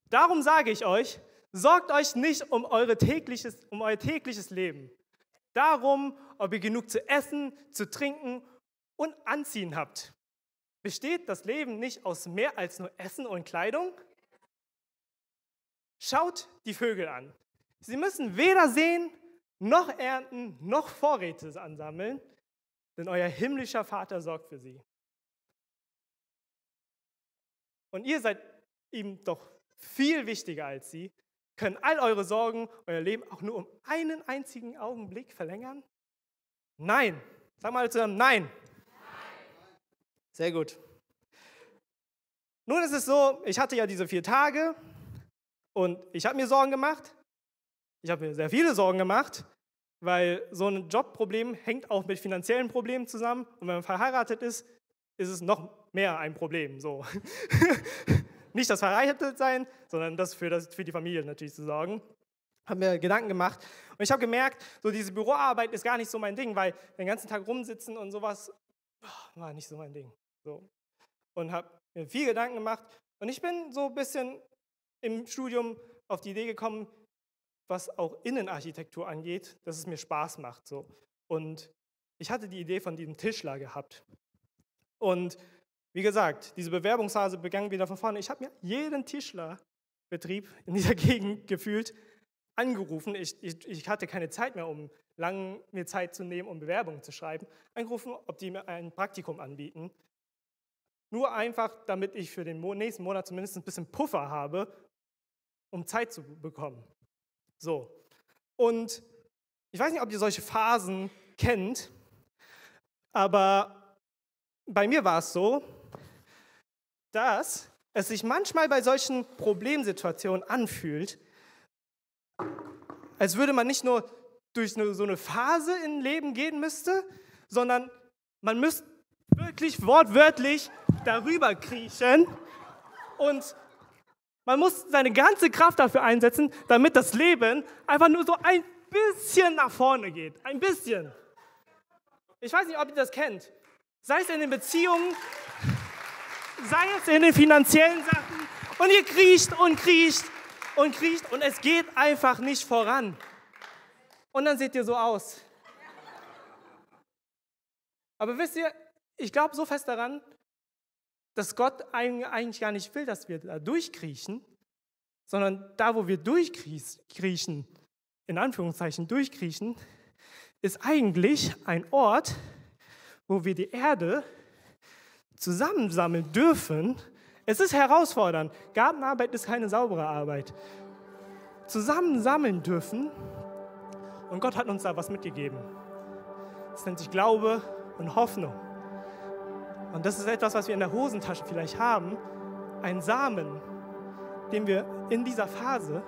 darum sage ich euch, sorgt euch nicht um, eure tägliches, um euer tägliches Leben. Darum, ob ihr genug zu essen, zu trinken und anziehen habt. Besteht das Leben nicht aus mehr als nur Essen und Kleidung? Schaut die Vögel an. Sie müssen weder sehen, noch ernten, noch Vorräte ansammeln denn euer himmlischer Vater sorgt für sie. Und ihr seid ihm doch viel wichtiger als sie. Können all eure Sorgen, euer Leben auch nur um einen einzigen Augenblick verlängern? Nein. Sag mal zusammen, nein. nein. Sehr gut. Nun ist es so, ich hatte ja diese vier Tage und ich habe mir Sorgen gemacht. Ich habe mir sehr viele Sorgen gemacht weil so ein Jobproblem hängt auch mit finanziellen Problemen zusammen und wenn man verheiratet ist, ist es noch mehr ein Problem. So. (laughs) Nicht das Verheiratetsein, sondern das für, das für die Familie natürlich zu sorgen. Habe mir Gedanken gemacht und ich habe gemerkt, so diese Büroarbeit ist gar nicht so mein Ding, weil den ganzen Tag rumsitzen und sowas war nicht so mein Ding. So. Und habe mir viel Gedanken gemacht und ich bin so ein bisschen im Studium auf die Idee gekommen, was auch Innenarchitektur angeht, dass es mir Spaß macht. So. Und ich hatte die Idee von diesem Tischler gehabt. Und wie gesagt, diese Bewerbungsphase begann wieder von vorne. Ich habe mir jeden Tischlerbetrieb in dieser (laughs) Gegend gefühlt angerufen. Ich, ich, ich, hatte keine Zeit mehr, um lang mir Zeit zu nehmen, um Bewerbungen zu schreiben. Angerufen, ob die mir ein Praktikum anbieten. Nur einfach, damit ich für den nächsten Monat zumindest ein bisschen Puffer habe, um Zeit zu bekommen. So. Und ich weiß nicht, ob ihr solche Phasen kennt, aber bei mir war es so, dass es sich manchmal bei solchen Problemsituationen anfühlt, als würde man nicht nur durch so eine Phase im Leben gehen müsste, sondern man müsste wirklich wortwörtlich darüber kriechen und man muss seine ganze Kraft dafür einsetzen, damit das Leben einfach nur so ein bisschen nach vorne geht. Ein bisschen. Ich weiß nicht, ob ihr das kennt. Sei es in den Beziehungen, sei es in den finanziellen Sachen. Und ihr kriecht und kriecht und kriecht und es geht einfach nicht voran. Und dann seht ihr so aus. Aber wisst ihr, ich glaube so fest daran, dass Gott eigentlich gar nicht will, dass wir da durchkriechen, sondern da, wo wir durchkriechen, in Anführungszeichen durchkriechen, ist eigentlich ein Ort, wo wir die Erde zusammensammeln dürfen. Es ist herausfordernd. Gartenarbeit ist keine saubere Arbeit. Zusammensammeln dürfen. Und Gott hat uns da was mitgegeben. Es nennt sich Glaube und Hoffnung. Und das ist etwas, was wir in der Hosentasche vielleicht haben, ein Samen, den wir in dieser Phase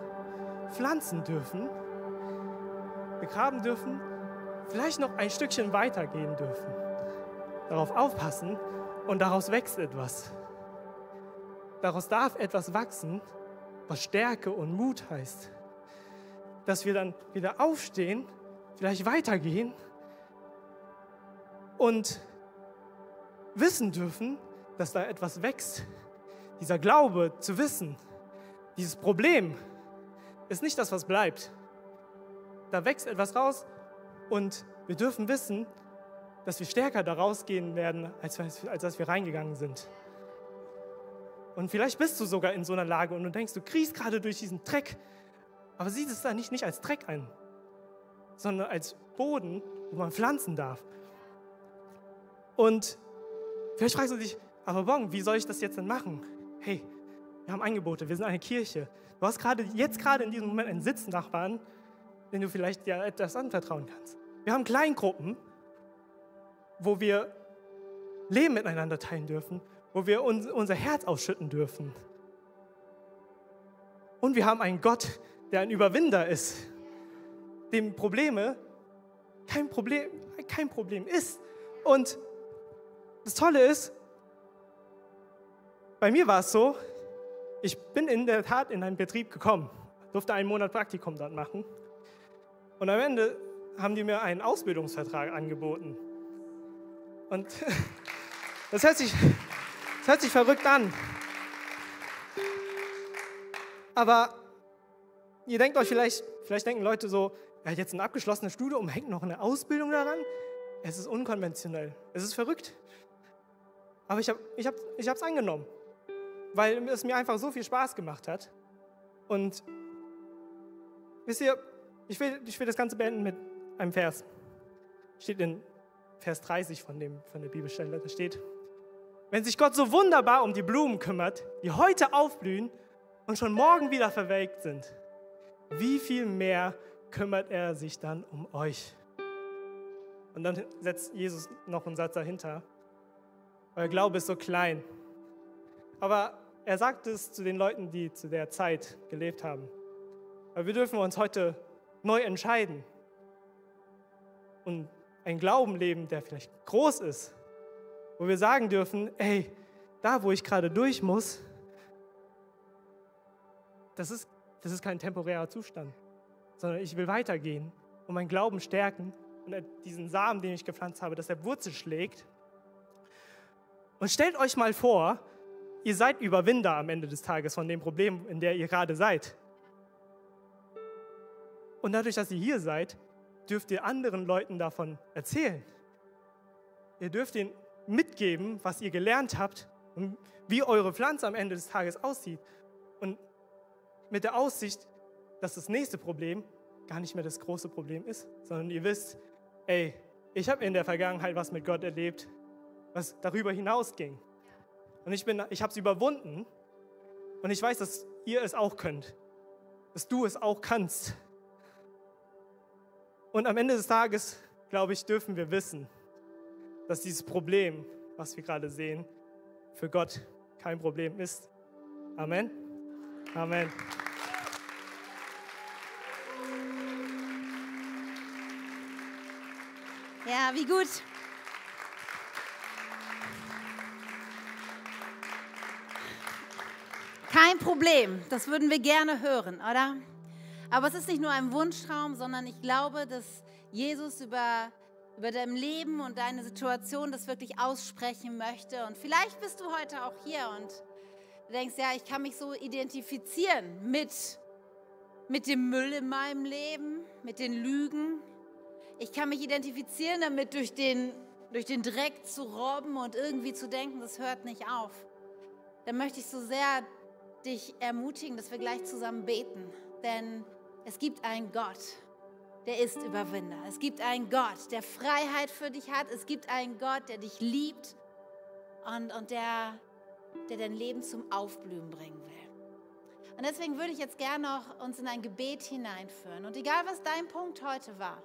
pflanzen dürfen, begraben dürfen, vielleicht noch ein Stückchen weitergehen dürfen. Darauf aufpassen und daraus wächst etwas. Daraus darf etwas wachsen, was Stärke und Mut heißt. Dass wir dann wieder aufstehen, vielleicht weitergehen und wissen dürfen, dass da etwas wächst. Dieser Glaube zu wissen, dieses Problem ist nicht das, was bleibt. Da wächst etwas raus und wir dürfen wissen, dass wir stärker da rausgehen werden, als, als dass wir reingegangen sind. Und vielleicht bist du sogar in so einer Lage und du denkst, du kriegst gerade durch diesen Dreck, aber siehst es da nicht, nicht als Dreck ein, sondern als Boden, wo man pflanzen darf. Und vielleicht fragst du dich, aber Bon, wie soll ich das jetzt denn machen? Hey, wir haben Angebote, wir sind eine Kirche. Du hast gerade jetzt gerade in diesem Moment einen Sitznachbarn, den du vielleicht dir etwas anvertrauen kannst. Wir haben Kleingruppen, wo wir Leben miteinander teilen dürfen, wo wir uns, unser Herz ausschütten dürfen. Und wir haben einen Gott, der ein Überwinder ist, dem Probleme kein Problem, kein Problem ist. Und das Tolle ist, bei mir war es so, ich bin in der Tat in einen Betrieb gekommen, durfte einen Monat Praktikum dort machen. Und am Ende haben die mir einen Ausbildungsvertrag angeboten. Und (laughs) das hört sich das hört sich verrückt an. Aber ihr denkt euch vielleicht, vielleicht denken Leute so, er hat jetzt ein abgeschlossenes Studium, hängt noch eine Ausbildung daran. Es ist unkonventionell. Es ist verrückt. Aber ich habe es ich hab, ich angenommen, weil es mir einfach so viel Spaß gemacht hat. Und wisst ihr, ich will, ich will das Ganze beenden mit einem Vers. Steht in Vers 30 von, dem, von der Bibelstelle. Da steht, wenn sich Gott so wunderbar um die Blumen kümmert, die heute aufblühen und schon morgen wieder verwelkt sind, wie viel mehr kümmert er sich dann um euch? Und dann setzt Jesus noch einen Satz dahinter. Euer Glaube ist so klein. Aber er sagt es zu den Leuten, die zu der Zeit gelebt haben. Aber wir dürfen uns heute neu entscheiden und einen Glauben leben, der vielleicht groß ist, wo wir sagen dürfen, ey, da wo ich gerade durch muss, das ist, das ist kein temporärer Zustand, sondern ich will weitergehen und meinen Glauben stärken und diesen Samen, den ich gepflanzt habe, dass er Wurzel schlägt. Und stellt euch mal vor, ihr seid Überwinder am Ende des Tages von dem Problem, in der ihr gerade seid. Und dadurch, dass ihr hier seid, dürft ihr anderen Leuten davon erzählen. Ihr dürft ihnen mitgeben, was ihr gelernt habt und wie eure Pflanze am Ende des Tages aussieht. Und mit der Aussicht, dass das nächste Problem gar nicht mehr das große Problem ist, sondern ihr wisst, ey, ich habe in der Vergangenheit was mit Gott erlebt, was darüber hinausging. Und ich, ich habe es überwunden und ich weiß, dass ihr es auch könnt, dass du es auch kannst. Und am Ende des Tages, glaube ich, dürfen wir wissen, dass dieses Problem, was wir gerade sehen, für Gott kein Problem ist. Amen. Amen. Ja, wie gut. Kein Problem, das würden wir gerne hören, oder? Aber es ist nicht nur ein Wunschtraum, sondern ich glaube, dass Jesus über über dein Leben und deine Situation das wirklich aussprechen möchte. Und vielleicht bist du heute auch hier und denkst, ja, ich kann mich so identifizieren mit, mit dem Müll in meinem Leben, mit den Lügen. Ich kann mich identifizieren damit, durch den, durch den Dreck zu robben und irgendwie zu denken, das hört nicht auf. Dann möchte ich so sehr dich ermutigen, dass wir gleich zusammen beten. Denn es gibt einen Gott, der ist Überwinder. Es gibt einen Gott, der Freiheit für dich hat. Es gibt einen Gott, der dich liebt und, und der, der dein Leben zum Aufblühen bringen will. Und deswegen würde ich jetzt gerne noch uns in ein Gebet hineinführen. Und egal, was dein Punkt heute war,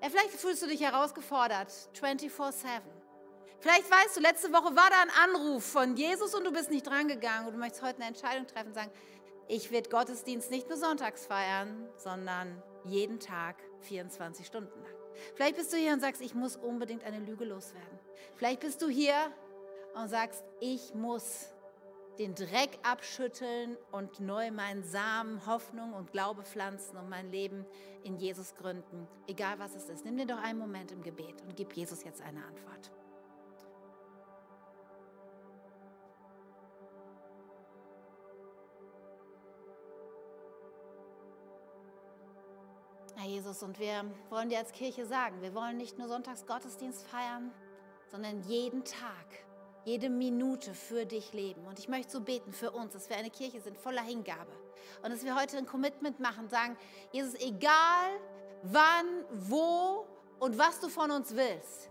ja, vielleicht fühlst du dich herausgefordert, 24-7. Vielleicht weißt du, letzte Woche war da ein Anruf von Jesus und du bist nicht drangegangen und du möchtest heute eine Entscheidung treffen und sagen, ich werde Gottesdienst nicht nur sonntags feiern, sondern jeden Tag 24 Stunden lang. Vielleicht bist du hier und sagst, ich muss unbedingt eine Lüge loswerden. Vielleicht bist du hier und sagst, ich muss den Dreck abschütteln und neu meinen Samen, Hoffnung und Glaube pflanzen und mein Leben in Jesus gründen. Egal was es ist. Nimm dir doch einen Moment im Gebet und gib Jesus jetzt eine Antwort. Jesus, und wir wollen dir als Kirche sagen, wir wollen nicht nur Sonntags Gottesdienst feiern, sondern jeden Tag, jede Minute für dich leben. Und ich möchte so beten für uns, dass wir eine Kirche sind voller Hingabe. Und dass wir heute ein Commitment machen sagen, Jesus, egal wann, wo und was du von uns willst,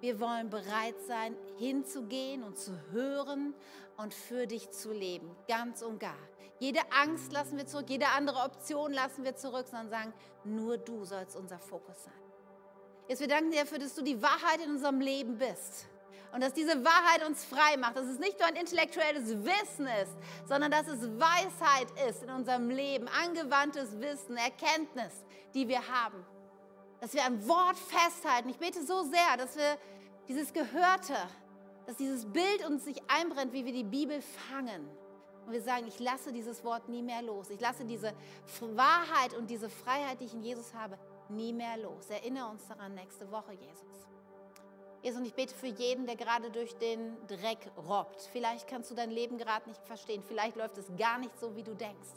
wir wollen bereit sein, hinzugehen und zu hören und für dich zu leben, ganz und gar. Jede Angst lassen wir zurück, jede andere Option lassen wir zurück, sondern sagen, nur du sollst unser Fokus sein. Jetzt wir danken dir dafür, dass du die Wahrheit in unserem Leben bist. Und dass diese Wahrheit uns frei macht, dass es nicht nur ein intellektuelles Wissen ist, sondern dass es Weisheit ist in unserem Leben, angewandtes Wissen, Erkenntnis, die wir haben. Dass wir am Wort festhalten. Ich bete so sehr, dass wir dieses Gehörte, dass dieses Bild uns sich einbrennt, wie wir die Bibel fangen. Und wir sagen, ich lasse dieses Wort nie mehr los. Ich lasse diese Wahrheit und diese Freiheit, die ich in Jesus habe, nie mehr los. Erinnere uns daran nächste Woche, Jesus. Jesus, und ich bete für jeden, der gerade durch den Dreck robbt. Vielleicht kannst du dein Leben gerade nicht verstehen. Vielleicht läuft es gar nicht so, wie du denkst.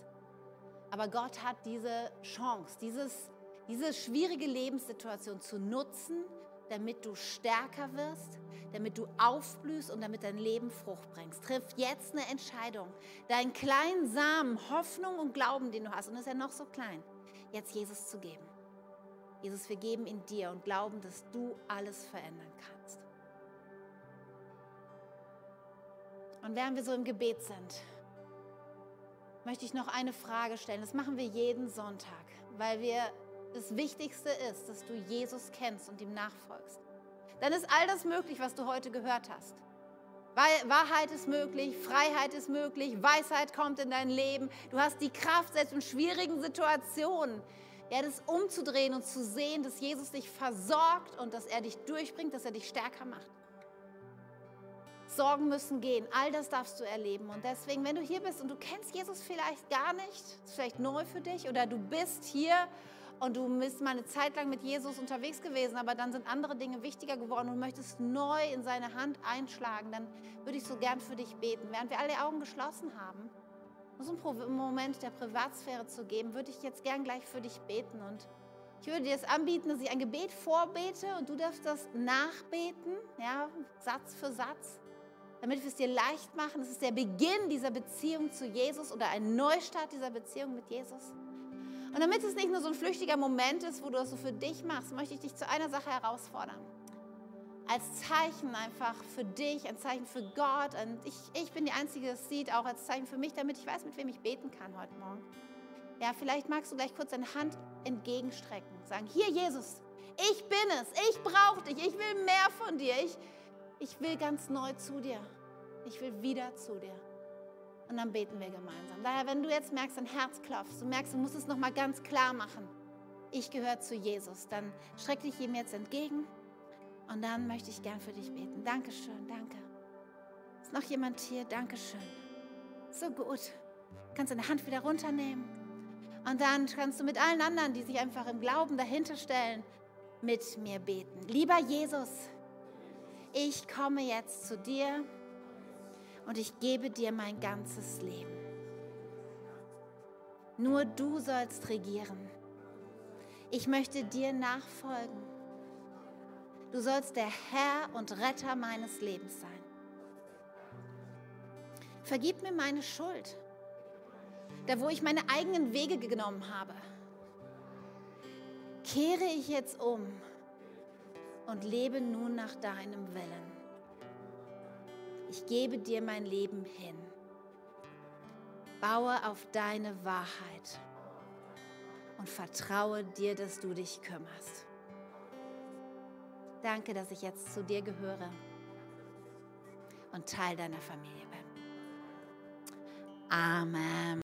Aber Gott hat diese Chance, dieses, diese schwierige Lebenssituation zu nutzen, damit du stärker wirst, damit du aufblühst und damit dein Leben Frucht bringst. Triff jetzt eine Entscheidung, deinen kleinen Samen, Hoffnung und Glauben, den du hast, und ist ja noch so klein, jetzt Jesus zu geben. Jesus, wir geben in dir und glauben, dass du alles verändern kannst. Und während wir so im Gebet sind, möchte ich noch eine Frage stellen. Das machen wir jeden Sonntag, weil wir das Wichtigste ist, dass du Jesus kennst und ihm nachfolgst. Dann ist all das möglich, was du heute gehört hast. Wahrheit ist möglich, Freiheit ist möglich, Weisheit kommt in dein Leben. Du hast die Kraft, selbst in schwierigen Situationen, ja, das umzudrehen und zu sehen, dass Jesus dich versorgt und dass er dich durchbringt, dass er dich stärker macht. Sorgen müssen gehen, all das darfst du erleben. Und deswegen, wenn du hier bist und du kennst Jesus vielleicht gar nicht, ist vielleicht neu für dich, oder du bist hier und du bist mal eine Zeit lang mit Jesus unterwegs gewesen, aber dann sind andere Dinge wichtiger geworden und möchtest neu in seine Hand einschlagen, dann würde ich so gern für dich beten. Während wir alle Augen geschlossen haben, um so einen Moment der Privatsphäre zu geben, würde ich jetzt gern gleich für dich beten und ich würde dir es anbieten, dass ich ein Gebet vorbete und du darfst das nachbeten, ja, Satz für Satz, damit wir es dir leicht machen. Es ist der Beginn dieser Beziehung zu Jesus oder ein Neustart dieser Beziehung mit Jesus. Und damit es nicht nur so ein flüchtiger Moment ist, wo du das so für dich machst, möchte ich dich zu einer Sache herausfordern. Als Zeichen einfach für dich, ein Zeichen für Gott. Und ich, ich bin die Einzige, die das sieht, auch als Zeichen für mich, damit ich weiß, mit wem ich beten kann heute Morgen. Ja, vielleicht magst du gleich kurz deine Hand entgegenstrecken. Sagen, hier Jesus, ich bin es, ich brauche dich, ich will mehr von dir, ich, ich will ganz neu zu dir, ich will wieder zu dir und dann beten wir gemeinsam. Daher, wenn du jetzt merkst, dein Herz klopft, du merkst, du musst es nochmal ganz klar machen. Ich gehöre zu Jesus. Dann streck dich ihm jetzt entgegen und dann möchte ich gern für dich beten. Dankeschön, danke. Ist noch jemand hier? Dankeschön. So gut. Du kannst deine Hand wieder runternehmen. Und dann kannst du mit allen anderen, die sich einfach im Glauben dahinter stellen, mit mir beten. Lieber Jesus, ich komme jetzt zu dir und ich gebe dir mein ganzes Leben. Nur du sollst regieren. Ich möchte dir nachfolgen. Du sollst der Herr und Retter meines Lebens sein. Vergib mir meine Schuld, da wo ich meine eigenen Wege genommen habe. Kehre ich jetzt um und lebe nun nach deinem Willen ich gebe dir mein Leben hin. Baue auf deine Wahrheit und vertraue dir, dass du dich kümmerst. Danke, dass ich jetzt zu dir gehöre und Teil deiner Familie bin. Amen.